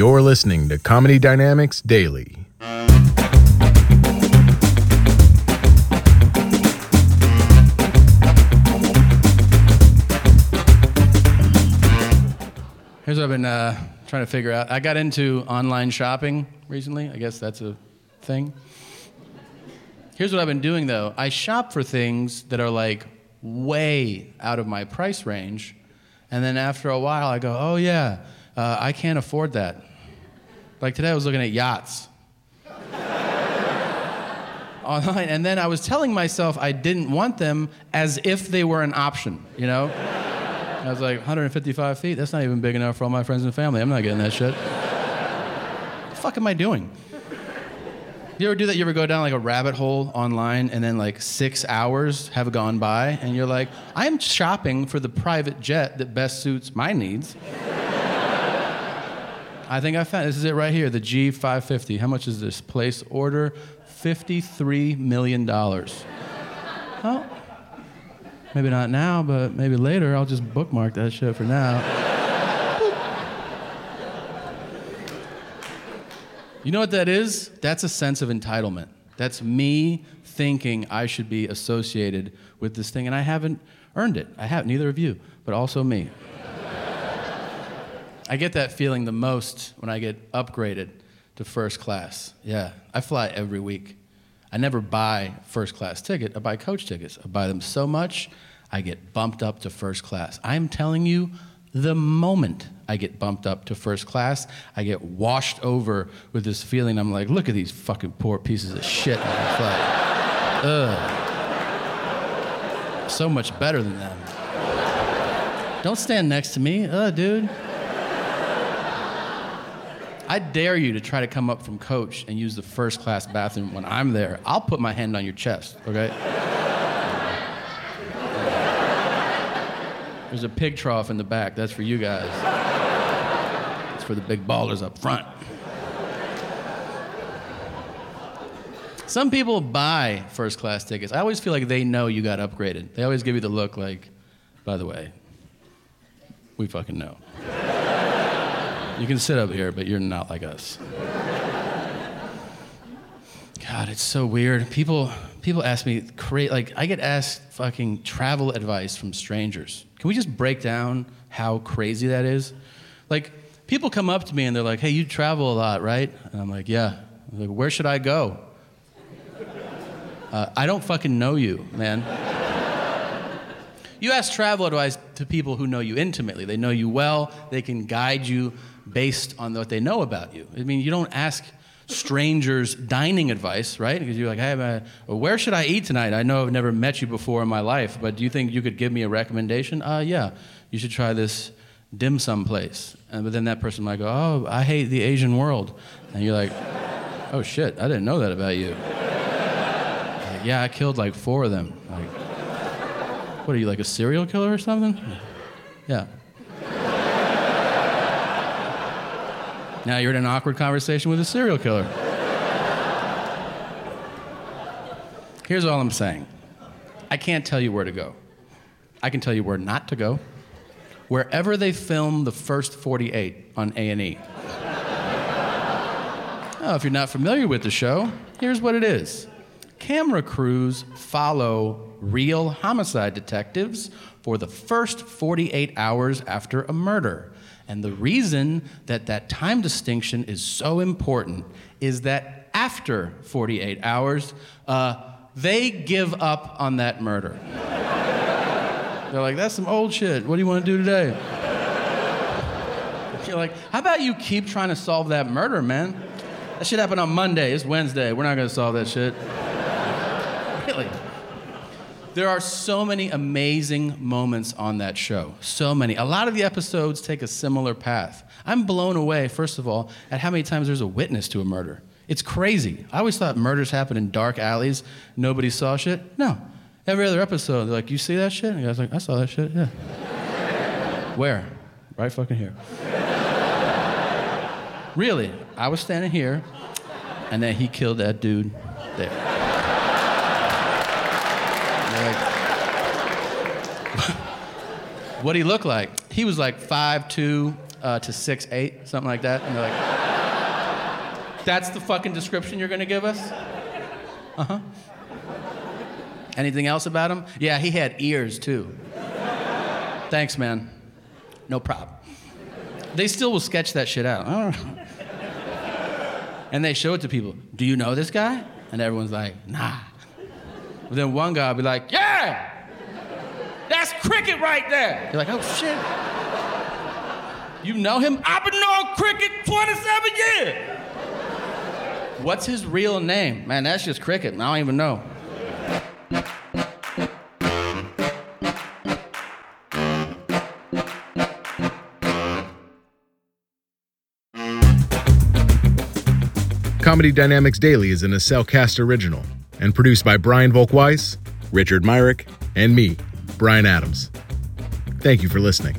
You're listening to Comedy Dynamics Daily. Here's what I've been uh, trying to figure out. I got into online shopping recently. I guess that's a thing. Here's what I've been doing though I shop for things that are like way out of my price range. And then after a while, I go, oh yeah, uh, I can't afford that. Like today, I was looking at yachts online. And then I was telling myself I didn't want them as if they were an option, you know? I was like, 155 feet? That's not even big enough for all my friends and family. I'm not getting that shit. what the fuck am I doing? You ever do that? You ever go down like a rabbit hole online and then like six hours have gone by and you're like, I'm shopping for the private jet that best suits my needs. I think I found this is it right here, the G550. How much is this? Place order $53 million. Well, maybe not now, but maybe later. I'll just bookmark that shit for now. You know what that is? That's a sense of entitlement. That's me thinking I should be associated with this thing, and I haven't earned it. I have neither of you, but also me. I get that feeling the most when I get upgraded to first class. Yeah, I fly every week. I never buy first class ticket. I buy coach tickets. I buy them so much, I get bumped up to first class. I'm telling you, the moment I get bumped up to first class, I get washed over with this feeling. I'm like, look at these fucking poor pieces of shit on the flight. Ugh. So much better than them. Don't stand next to me. Ugh, dude. I dare you to try to come up from coach and use the first class bathroom when I'm there. I'll put my hand on your chest, okay? There's a pig trough in the back. That's for you guys. It's for the big ballers up front. Some people buy first class tickets. I always feel like they know you got upgraded. They always give you the look like, by the way, we fucking know. You can sit up here, but you're not like us. God, it's so weird. People people ask me cra- like I get asked fucking travel advice from strangers. Can we just break down how crazy that is? Like people come up to me and they're like, "Hey, you travel a lot, right?" And I'm like, "Yeah." I'm like, "Where should I go?" Uh, I don't fucking know you, man. You ask travel advice to people who know you intimately. They know you well. They can guide you based on what they know about you. I mean, you don't ask strangers dining advice, right? Because you're like, hey, man, where should I eat tonight? I know I've never met you before in my life, but do you think you could give me a recommendation? Uh, yeah, you should try this dim sum place. And, but then that person might go, oh, I hate the Asian world. And you're like, oh shit, I didn't know that about you. Yeah, I killed like four of them. Like, what are you, like a serial killer or something? Yeah. Now you're in an awkward conversation with a serial killer. Here's all I'm saying I can't tell you where to go. I can tell you where not to go. Wherever they film the first 48 on A&E. Oh, if you're not familiar with the show, here's what it is. Camera crews follow real homicide detectives for the first 48 hours after a murder. And the reason that that time distinction is so important is that after 48 hours, uh, they give up on that murder. They're like, that's some old shit. What do you want to do today? You're like, how about you keep trying to solve that murder, man? That shit happened on Monday. It's Wednesday. We're not gonna solve that shit. There are so many amazing moments on that show. So many. A lot of the episodes take a similar path. I'm blown away, first of all, at how many times there's a witness to a murder. It's crazy. I always thought murders happen in dark alleys. Nobody saw shit. No. Every other episode, they're like, "You see that shit?" And the guy's like, "I saw that shit. Yeah." Where? Right fucking here. really? I was standing here, and then he killed that dude there. They're like, what he look like? He was like five two uh, to six eight, something like that. And they're like, "That's the fucking description you're gonna give us?" Uh huh. Anything else about him? Yeah, he had ears too. Thanks, man. No problem. They still will sketch that shit out. And they show it to people. Do you know this guy? And everyone's like, nah. But then one guy will be like, yeah! Cricket right there. You're like, oh shit. You know him? I've been knowing Cricket 27 years. What's his real name? Man, that's just Cricket. I don't even know. Comedy Dynamics Daily is an Acelcast original and produced by Brian Volk-Weiss, Richard Myrick, and me, Brian Adams. Thank you for listening.